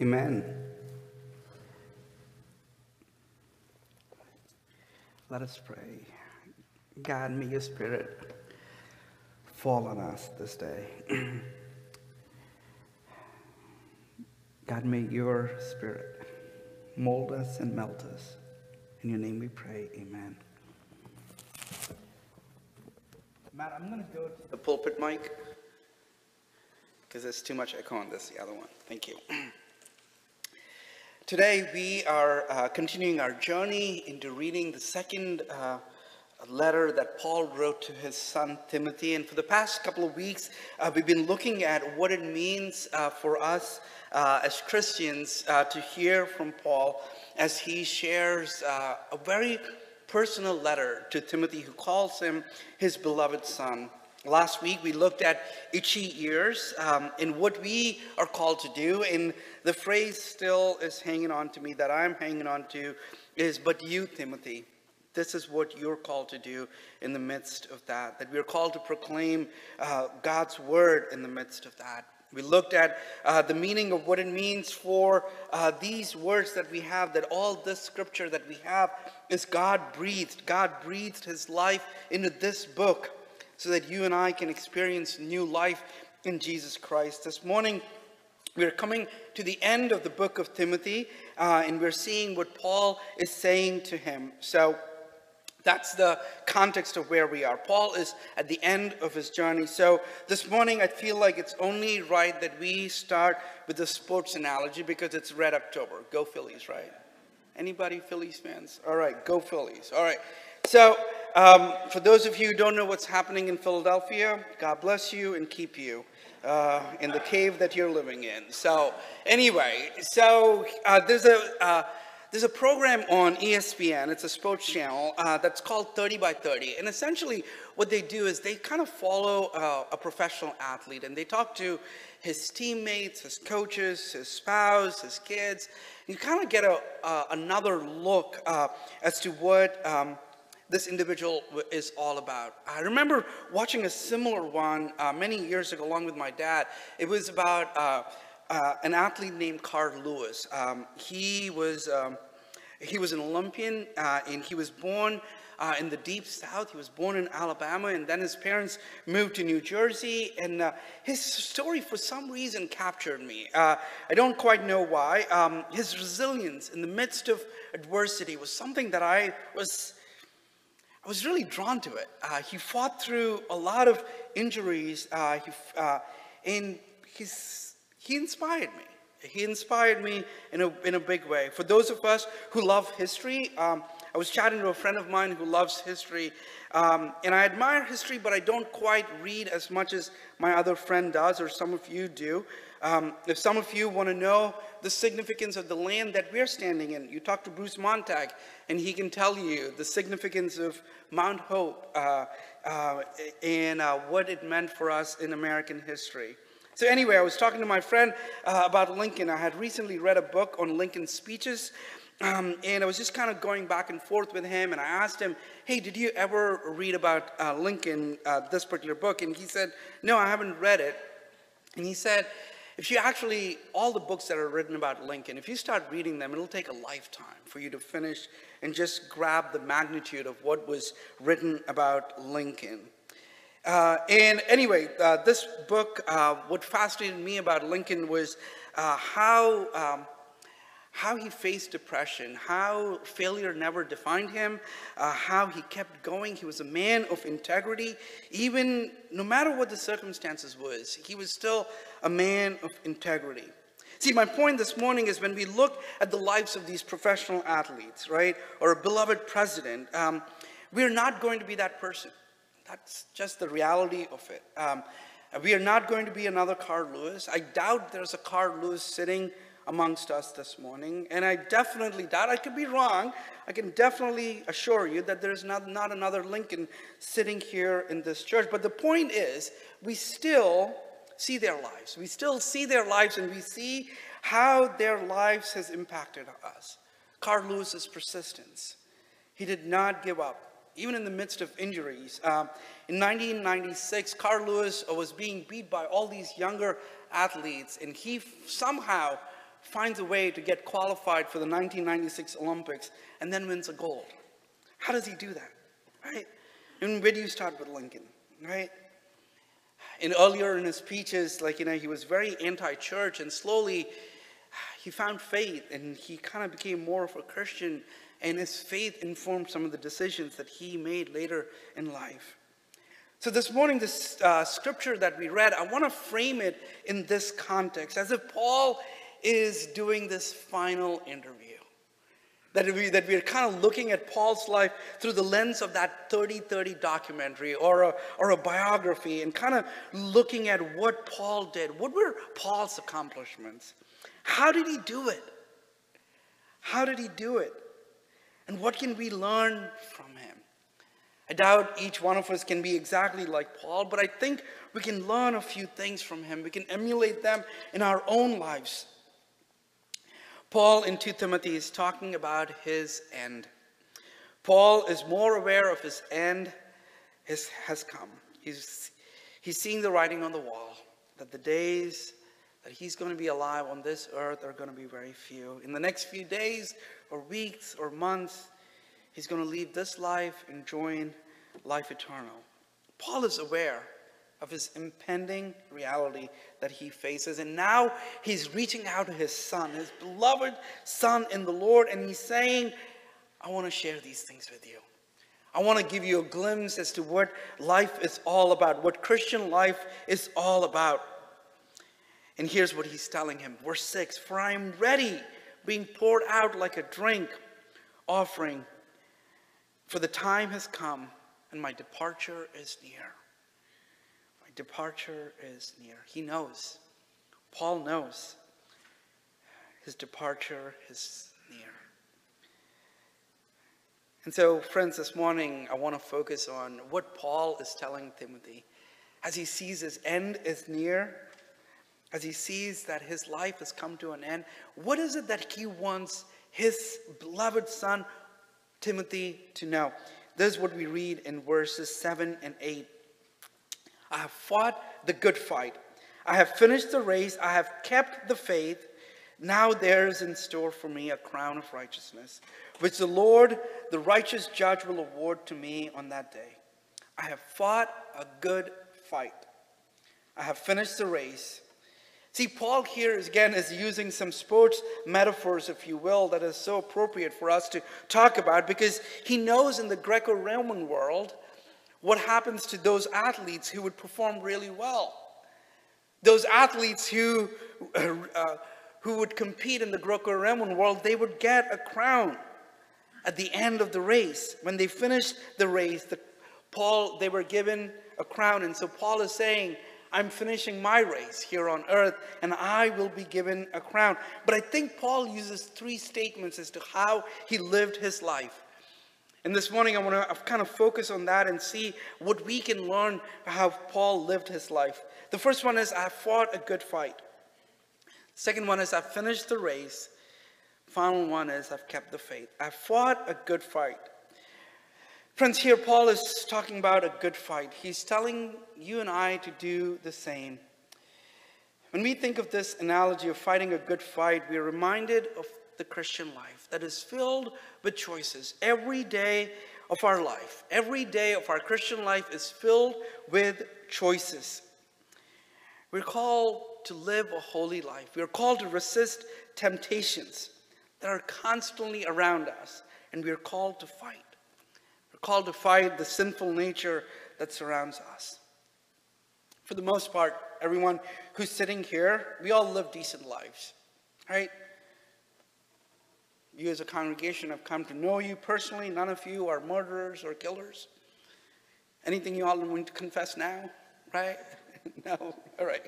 Amen. Let us pray. God, may your spirit fall on us this day. God, may your spirit mold us and melt us. In your name we pray. Amen. Matt, I'm going to go to the pulpit mic because there's too much echo on this, the other one. Thank you. Today, we are uh, continuing our journey into reading the second uh, letter that Paul wrote to his son Timothy. And for the past couple of weeks, uh, we've been looking at what it means uh, for us uh, as Christians uh, to hear from Paul as he shares a very personal letter to Timothy, who calls him his beloved son. Last week we looked at itchy ears um, and what we are called to do. And the phrase still is hanging on to me that I'm hanging on to is, but you, Timothy, this is what you're called to do in the midst of that. That we're called to proclaim uh, God's word in the midst of that. We looked at uh, the meaning of what it means for uh, these words that we have, that all this scripture that we have is God breathed. God breathed his life into this book so that you and I can experience new life in Jesus Christ. This morning, we're coming to the end of the book of Timothy, uh, and we're seeing what Paul is saying to him. So, that's the context of where we are. Paul is at the end of his journey. So this morning, I feel like it's only right that we start with the sports analogy because it's Red October. Go Phillies, right? Anybody Phillies fans? All right, go Phillies. All right. So um, for those of you who don't know what's happening in Philadelphia, God bless you and keep you uh, in the cave that you're living in. So anyway, so uh, there's a uh, there's a program on ESPN. It's a sports channel uh, that's called 30 by 30, and essentially what they do is they kind of follow uh, a professional athlete and they talk to his teammates, his coaches, his spouse, his kids. You kind of get a another look uh, as to what. Um, this individual is all about. I remember watching a similar one uh, many years ago along with my dad. It was about uh, uh, an athlete named Carl Lewis. Um, he was um, he was an Olympian uh, and he was born uh, in the deep south. He was born in Alabama, and then his parents moved to New Jersey. And uh, his story, for some reason, captured me. I don't quite know why. Um, his resilience in the midst of adversity was something that I was I was really drawn to it. Uh, he fought through a lot of injuries, uh, he, uh, and he inspired me. He inspired me in a, in a big way. For those of us who love history, um, I was chatting to a friend of mine who loves history, um, and I admire history, but I don't quite read as much as my other friend does, or some of you do. Um, if some of you want to know the significance of the land that we're standing in, you talk to Bruce Montag, and he can tell you the significance of Mount Hope uh, uh, and uh, what it meant for us in American history. So anyway, I was talking to my friend uh, about Lincoln. I had recently read a book on Lincoln's speeches, um, and I was just kind of going back and forth with him, and I asked him, hey, did you ever read about uh, Lincoln, uh, this particular book? And he said, no, I haven't read it. And he said, if you actually, all the books that are written about Lincoln, if you start reading them, it'll take a lifetime for you to finish and just grab the magnitude of what was written about Lincoln. Uh, and anyway, uh, this book, uh, what fascinated me about Lincoln was uh, how, um, how he faced depression, how failure never defined him, uh, how he kept going. He was a man of integrity. Even no matter what the circumstances was, he was still a man of integrity. See, my point this morning is when we look at the lives of these professional athletes, right, or a beloved president, um, we're not going to be that person. That's just the reality of it. Um, we are not going to be another Carl Lewis. I doubt there's a Carl Lewis sitting amongst us this morning. And I definitely doubt, I could be wrong, I can definitely assure you that there's not, not another Lincoln sitting here in this church. But the point is, we still see their lives. We still see their lives and we see how their lives has impacted us. Carl Lewis's persistence. He did not give up even in the midst of injuries. Um, in 1996, Carl Lewis was being beat by all these younger athletes, and he somehow finds a way to get qualified for the 1996 Olympics and then wins a gold. How does he do that? Right? And where do you start with Lincoln? Right? And earlier in his speeches, like, you know, he was very anti church, and slowly he found faith and he kind of became more of a Christian, and his faith informed some of the decisions that he made later in life. So, this morning, this uh, scripture that we read, I want to frame it in this context as if Paul is doing this final interview. That, we, that we're kind of looking at Paul's life through the lens of that 30 30 documentary or a, or a biography and kind of looking at what Paul did. What were Paul's accomplishments? How did he do it? How did he do it? And what can we learn from him? I doubt each one of us can be exactly like Paul, but I think we can learn a few things from him. We can emulate them in our own lives. Paul in 2 Timothy is talking about his end. Paul is more aware of his end has, has come. He's, he's seeing the writing on the wall that the days that he's going to be alive on this earth are going to be very few. In the next few days or weeks or months, he's going to leave this life and join life eternal. Paul is aware of his impending reality that he faces. And now he's reaching out to his son, his beloved son in the Lord, and he's saying, I want to share these things with you. I want to give you a glimpse as to what life is all about, what Christian life is all about. And here's what he's telling him. Verse 6 For I am ready, being poured out like a drink offering, for the time has come, and my departure is near departure is near. He knows. Paul knows. His departure is near. And so, friends, this morning I want to focus on what Paul is telling Timothy as he sees his end is near, as he sees that his life has come to an end. What is it that he wants his beloved son, Timothy, to know? This is what we read in verses 7 and 8 I have fought the good fight. I have finished the race. I have kept the faith. Now there is in store for me a crown of righteousness, which the Lord, the righteous judge, will award to me on that day. I have fought a good fight. I have finished the race. See, Paul here again is using some sports metaphors, if you will, that is so appropriate for us to talk about because he knows in the Greco Roman world what happens to those athletes who would perform really well? Those athletes who, uh, who would compete in the Greco-Roman world, they would get a crown at the end of the race. When they finished the race, the, Paul, they were given a crown. And so Paul is saying, I'm finishing my race here on earth and I will be given a crown. But I think Paul uses three statements as to how he lived his life. And this morning, I want to kind of focus on that and see what we can learn how Paul lived his life. The first one is, I fought a good fight. Second one is, I finished the race. Final one is, I've kept the faith. I fought a good fight. Friends, here Paul is talking about a good fight. He's telling you and I to do the same. When we think of this analogy of fighting a good fight, we are reminded of the Christian life that is filled with choices. Every day of our life, every day of our Christian life is filled with choices. We're called to live a holy life. We're called to resist temptations that are constantly around us, and we're called to fight. We're called to fight the sinful nature that surrounds us. For the most part, everyone who's sitting here, we all live decent lives, right? You, as a congregation, have come to know you personally. None of you are murderers or killers. Anything you all want to confess now? Right? no. All right.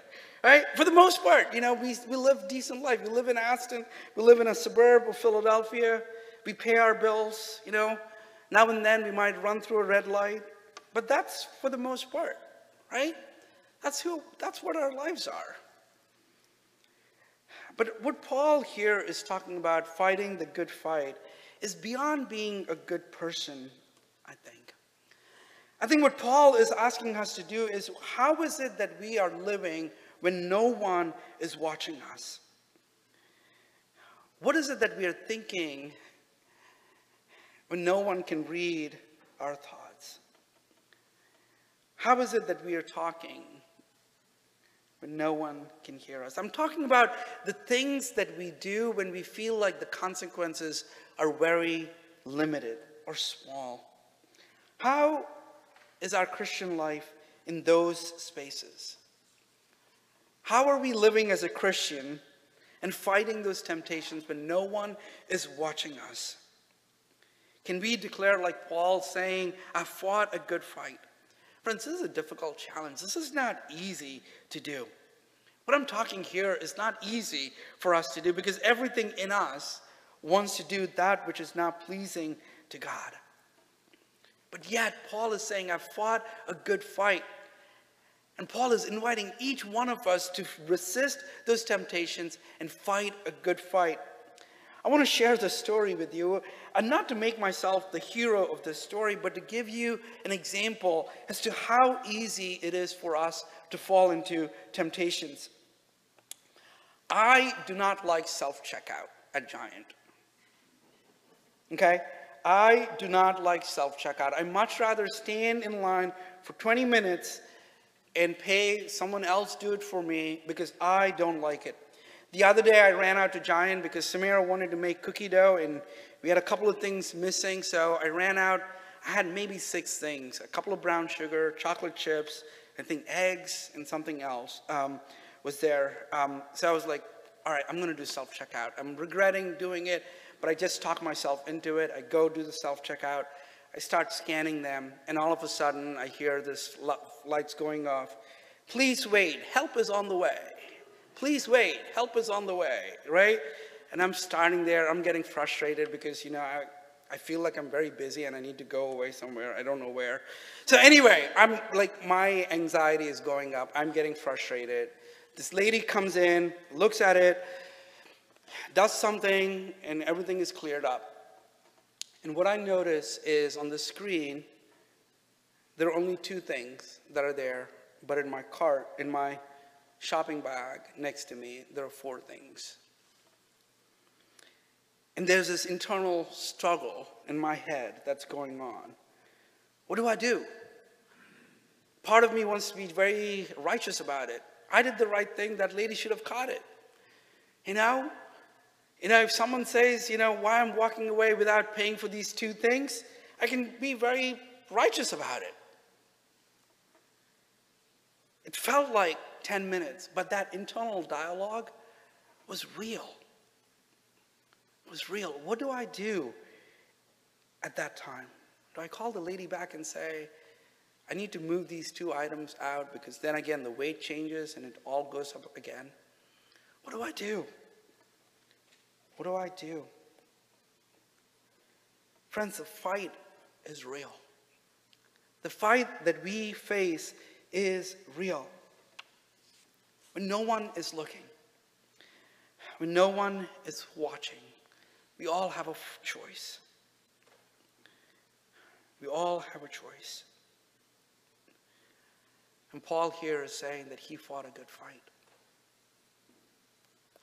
All right. For the most part, you know, we, we live decent life. We live in Aston. We live in a suburb of Philadelphia. We pay our bills, you know. Now and then we might run through a red light. But that's for the most part, right? That's who that's what our lives are. But what Paul here is talking about, fighting the good fight, is beyond being a good person, I think. I think what Paul is asking us to do is how is it that we are living when no one is watching us? What is it that we are thinking when no one can read our thoughts? How is it that we are talking when no one can hear us? I'm talking about the things that we do when we feel like the consequences are very limited or small. How is our Christian life in those spaces? How are we living as a Christian and fighting those temptations when no one is watching us? Can we declare, like Paul, saying, I fought a good fight? Friends, this is a difficult challenge. This is not easy to do. What I'm talking here is not easy for us to do because everything in us wants to do that which is not pleasing to God. But yet, Paul is saying, I've fought a good fight. And Paul is inviting each one of us to resist those temptations and fight a good fight. I want to share the story with you, and not to make myself the hero of this story, but to give you an example as to how easy it is for us to fall into temptations. I do not like self checkout at Giant. Okay? I do not like self checkout. I much rather stand in line for 20 minutes and pay someone else do it for me because I don't like it. The other day I ran out to Giant because Samira wanted to make cookie dough and we had a couple of things missing. So I ran out. I had maybe six things a couple of brown sugar, chocolate chips, I think eggs, and something else um, was there. Um, so I was like, all right, I'm going to do self checkout. I'm regretting doing it, but I just talk myself into it. I go do the self checkout. I start scanning them, and all of a sudden I hear this lights going off. Please wait, help is on the way. Please wait, help is on the way, right? And I'm starting there, I'm getting frustrated because, you know, I, I feel like I'm very busy and I need to go away somewhere. I don't know where. So, anyway, I'm like, my anxiety is going up. I'm getting frustrated. This lady comes in, looks at it, does something, and everything is cleared up. And what I notice is on the screen, there are only two things that are there, but in my cart, in my shopping bag next to me, there are four things. And there's this internal struggle in my head that's going on. What do I do? Part of me wants to be very righteous about it. I did the right thing, that lady should have caught it. You know, you know, if someone says, you know, why I'm walking away without paying for these two things, I can be very righteous about it. It felt like 10 minutes, but that internal dialogue was real. It was real. What do I do at that time? Do I call the lady back and say, I need to move these two items out because then again the weight changes and it all goes up again? What do I do? What do I do? Friends, the fight is real. The fight that we face is real. When no one is looking, when no one is watching, we all have a choice. We all have a choice. And Paul here is saying that he fought a good fight.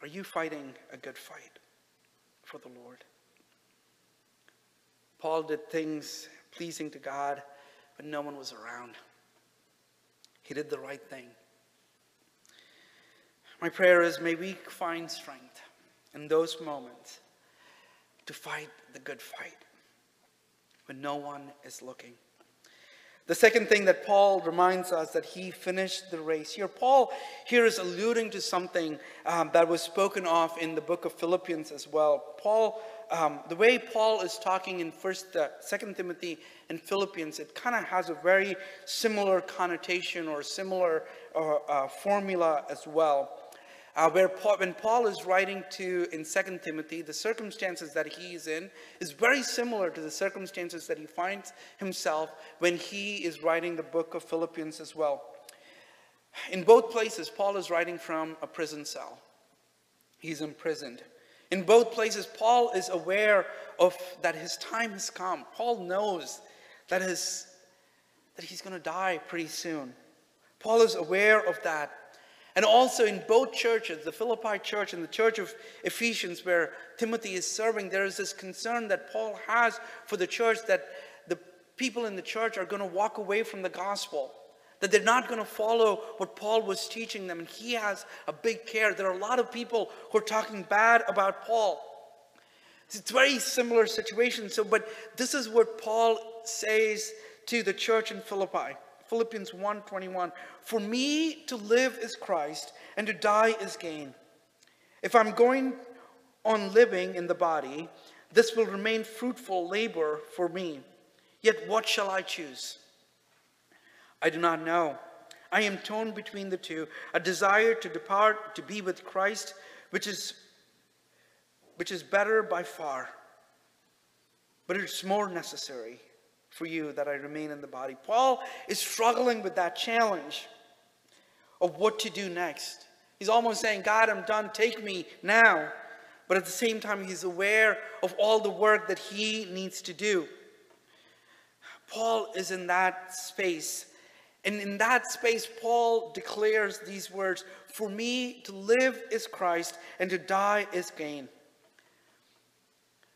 Are you fighting a good fight? for the Lord. Paul did things pleasing to God, but no one was around. He did the right thing. My prayer is may we find strength in those moments to fight the good fight when no one is looking. The second thing that Paul reminds us that he finished the race. Here, Paul here is alluding to something um, that was spoken of in the book of Philippians as well. Paul, um, the way Paul is talking in First, uh, Second Timothy and Philippians, it kind of has a very similar connotation or similar uh, uh, formula as well uh, where Paul, when Paul is writing to in 2 Timothy, the circumstances that he is in is very similar to the circumstances that he finds himself when he is writing the book of Philippians as well. In both places, Paul is writing from a prison cell. He's imprisoned. In both places, Paul is aware of that his time has come. Paul knows that, his, that he's going to die pretty soon. Paul is aware of that. And also in both churches, the Philippi church and the church of Ephesians, where Timothy is serving, there is this concern that Paul has for the church that the people in the church are going to walk away from the gospel, that they're not going to follow what Paul was teaching them. And he has a big care. There are a lot of people who are talking bad about Paul. It's a very similar situation. So, but this is what Paul says to the church in Philippi. Philippians 1:21. For me to live is Christ, and to die is gain. If I'm going on living in the body, this will remain fruitful labor for me. Yet what shall I choose? I do not know. I am torn between the two, a desire to depart to be with Christ, which is which is better by far. But it's more necessary for you that I remain in the body. Paul is struggling with that challenge of what to do next. He's almost saying, God, I'm done, take me now. But at the same time, he's aware of all the work that he needs to do. Paul is in that space. And in that space, Paul declares these words For me to live is Christ, and to die is gain.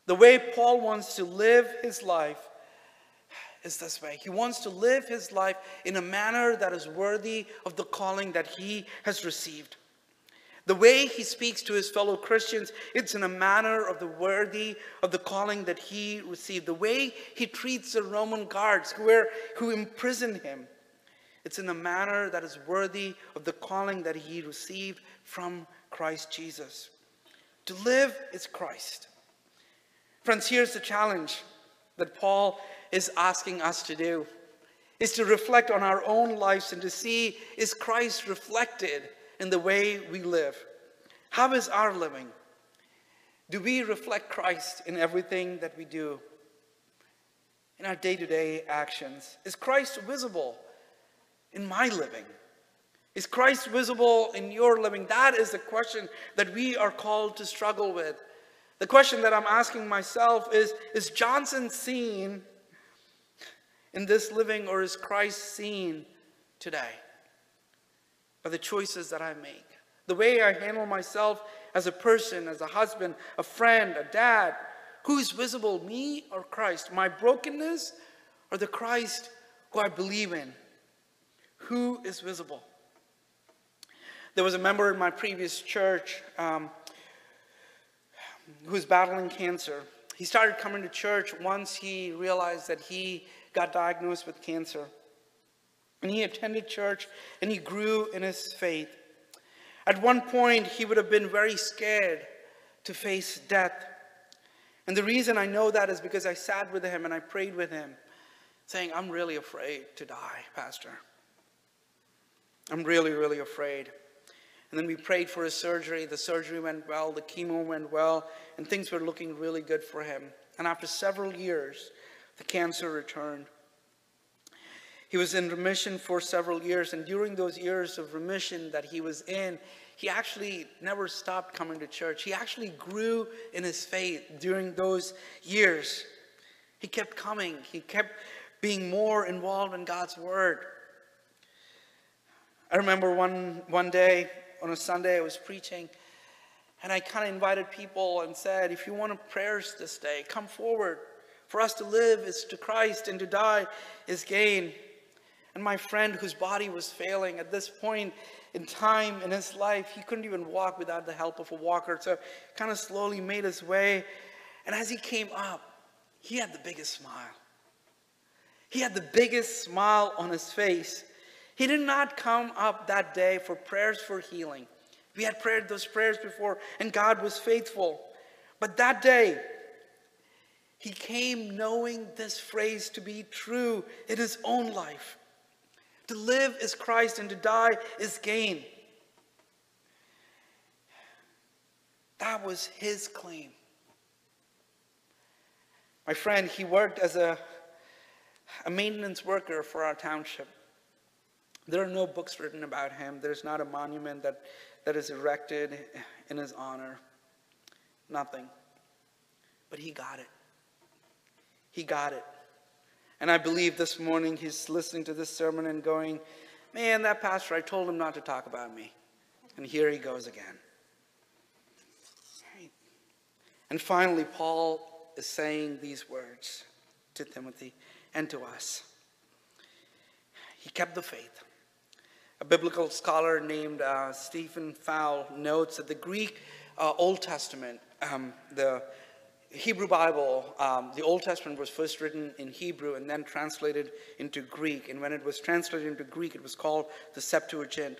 The way Paul wants to live his life is this way. He wants to live his life in a manner that is worthy of the calling that he has received. The way he speaks to his fellow Christians, it's in a manner of the worthy of the calling that he received. The way he treats the Roman guards who, were, who imprisoned him, it's in a manner that is worthy of the calling that he received from Christ Jesus. To live is Christ. Friends, here's the challenge that Paul is asking us to do is to reflect on our own lives and to see is Christ reflected in the way we live? How is our living? Do we reflect Christ in everything that we do? In our day to day actions? Is Christ visible in my living? Is Christ visible in your living? That is the question that we are called to struggle with. The question that I'm asking myself is Is Johnson seen in this living, or is Christ seen today by the choices that I make? The way I handle myself as a person, as a husband, a friend, a dad. Who is visible, me or Christ? My brokenness or the Christ who I believe in? Who is visible? There was a member in my previous church um, who was battling cancer. He started coming to church once he realized that he got diagnosed with cancer. And he attended church and he grew in his faith. At one point, he would have been very scared to face death. And the reason I know that is because I sat with him and I prayed with him, saying, I'm really afraid to die, Pastor. I'm really, really afraid. And then we prayed for his surgery. The surgery went well, the chemo went well, and things were looking really good for him. And after several years, the cancer returned. He was in remission for several years, and during those years of remission that he was in, he actually never stopped coming to church. He actually grew in his faith during those years. He kept coming, he kept being more involved in God's Word. I remember one, one day on a Sunday, I was preaching, and I kind of invited people and said, If you want prayers this day, come forward. For us to live is to Christ, and to die is gain. And my friend, whose body was failing at this point in time in his life, he couldn't even walk without the help of a walker. So kind of slowly made his way. And as he came up, he had the biggest smile. He had the biggest smile on his face. He did not come up that day for prayers for healing. We had prayed those prayers before, and God was faithful. But that day, he came knowing this phrase to be true in his own life. To live is Christ and to die is gain. That was his claim. My friend, he worked as a, a maintenance worker for our township. There are no books written about him. There's not a monument that, that is erected in his honor. Nothing. But he got it. He got it. And I believe this morning he's listening to this sermon and going, Man, that pastor, I told him not to talk about me. And here he goes again. And finally, Paul is saying these words to Timothy and to us. He kept the faith. A biblical scholar named uh, Stephen Fowl notes that the Greek uh, Old Testament, um, the Hebrew Bible, um, the Old Testament was first written in Hebrew and then translated into Greek. And when it was translated into Greek, it was called the Septuagint.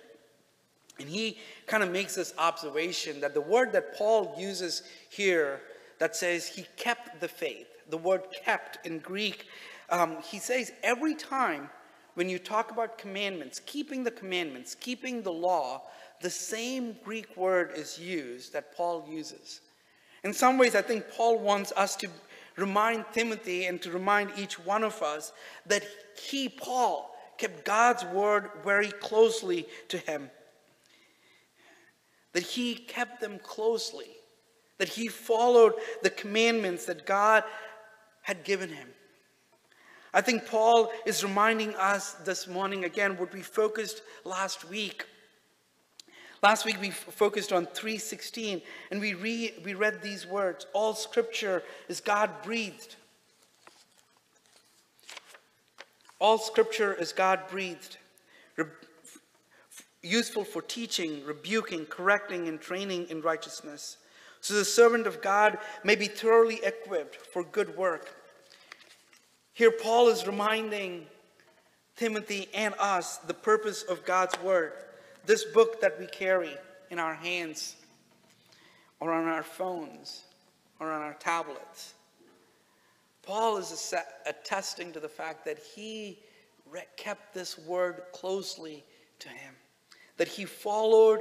And he kind of makes this observation that the word that Paul uses here that says he kept the faith, the word kept in Greek, um, he says every time when you talk about commandments, keeping the commandments, keeping the law, the same Greek word is used that Paul uses. In some ways, I think Paul wants us to remind Timothy and to remind each one of us that he, Paul, kept God's word very closely to him. That he kept them closely. That he followed the commandments that God had given him. I think Paul is reminding us this morning again what we focused last week Last week we focused on 316 and we, re, we read these words All scripture is God breathed. All scripture is God breathed, re- useful for teaching, rebuking, correcting, and training in righteousness. So the servant of God may be thoroughly equipped for good work. Here, Paul is reminding Timothy and us the purpose of God's word this book that we carry in our hands or on our phones or on our tablets. Paul is attesting to the fact that he kept this word closely to him, that he followed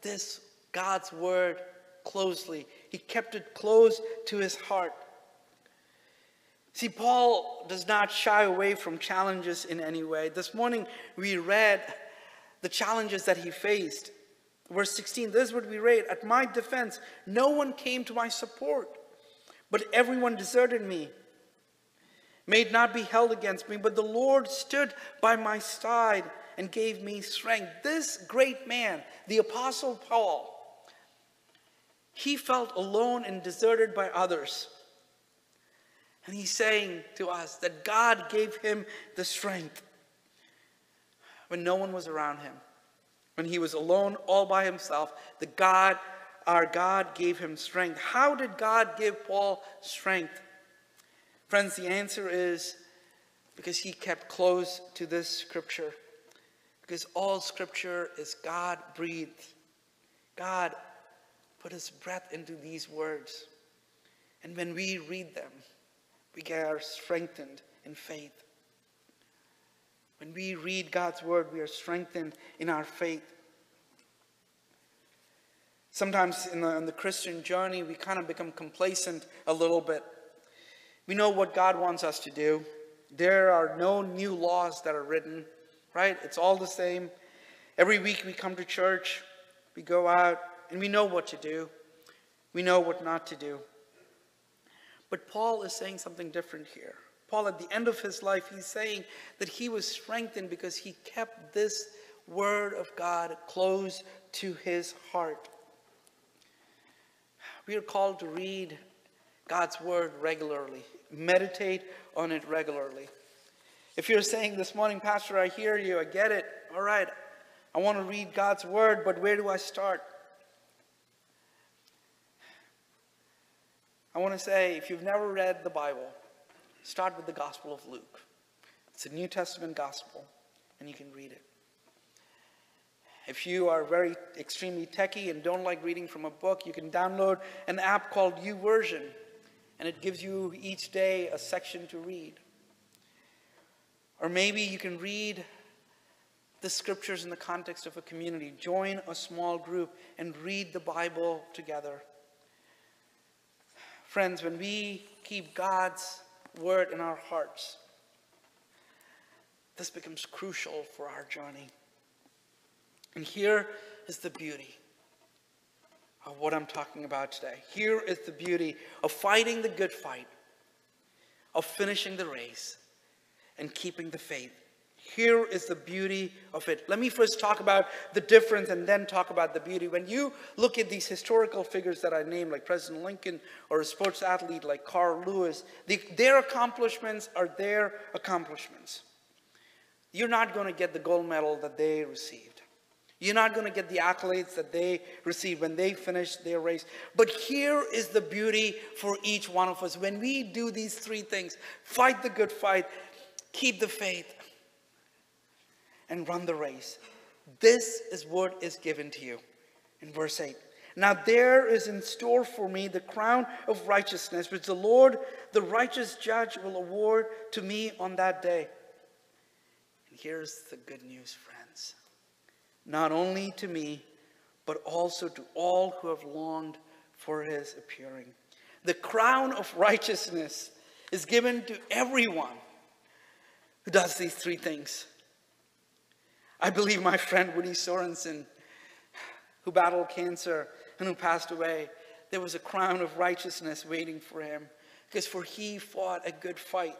this God's word closely. He kept it close to his heart. See, Paul does not shy away from challenges in any way. This morning we read the challenges that he faced. Verse 16, this would be read At my defense, no one came to my support, but everyone deserted me. May it not be held against me, but the Lord stood by my side and gave me strength. This great man, the Apostle Paul, he felt alone and deserted by others. And he's saying to us that God gave him the strength when no one was around him, when he was alone all by himself, the God, our God gave him strength. How did God give Paul strength? Friends, the answer is because he kept close to this scripture. Because all scripture is God breathed. God put his breath into these words. And when we read them, we get strengthened in faith. When we read God's word, we are strengthened in our faith. Sometimes in the, in the Christian journey, we kind of become complacent a little bit. We know what God wants us to do. There are no new laws that are written, right? It's all the same. Every week we come to church, we go out, and we know what to do. We know what not to do. But Paul is saying something different here. Paul, at the end of his life, he's saying that he was strengthened because he kept this word of God close to his heart. We are called to read God's word regularly, meditate on it regularly. If you're saying this morning, Pastor, I hear you, I get it, all right, I want to read God's word, but where do I start? I want to say, if you've never read the Bible, Start with the Gospel of Luke. It's a New Testament gospel, and you can read it. If you are very extremely techy and don't like reading from a book, you can download an app called YouVersion, and it gives you each day a section to read. Or maybe you can read the scriptures in the context of a community. Join a small group and read the Bible together. Friends, when we keep God's word in our hearts. This becomes crucial for our journey. And here is the beauty of what I'm talking about today. Here is the beauty of fighting the good fight, of finishing the race, and keeping the faith. Here is the beauty of it. Let me first talk about the difference and then talk about the beauty. When you look at these historical figures that I named, like President Lincoln or a sports athlete like Carl Lewis, the, their accomplishments are their accomplishments. You're not going to get the gold medal that they received. You're not going to get the accolades that they received when they finished their race. But here is the beauty for each one of us. When we do these three things fight the good fight, keep the faith, and run the race. This is what is given to you. In verse 8. Now there is in store for me the crown of righteousness, which the Lord, the righteous judge, will award to me on that day. And here's the good news, friends. Not only to me, but also to all who have longed for his appearing. The crown of righteousness is given to everyone who does these three things I believe my friend Woody Sorensen, who battled cancer and who passed away, there was a crown of righteousness waiting for him because for he fought a good fight.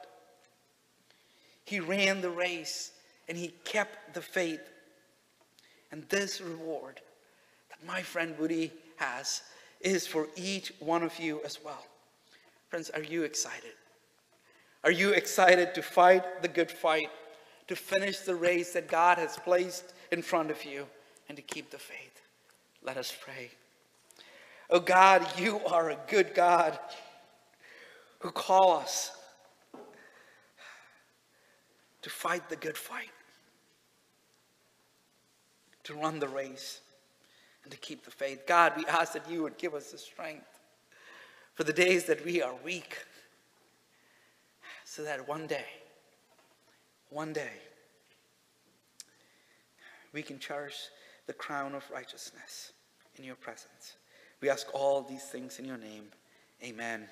He ran the race and he kept the faith. And this reward that my friend Woody has is for each one of you as well. Friends, are you excited? Are you excited to fight the good fight? To finish the race that God has placed in front of you and to keep the faith. Let us pray. Oh God, you are a good God who call us to fight the good fight, to run the race, and to keep the faith. God, we ask that you would give us the strength for the days that we are weak, so that one day one day we can cherish the crown of righteousness in your presence. We ask all these things in your name. Amen.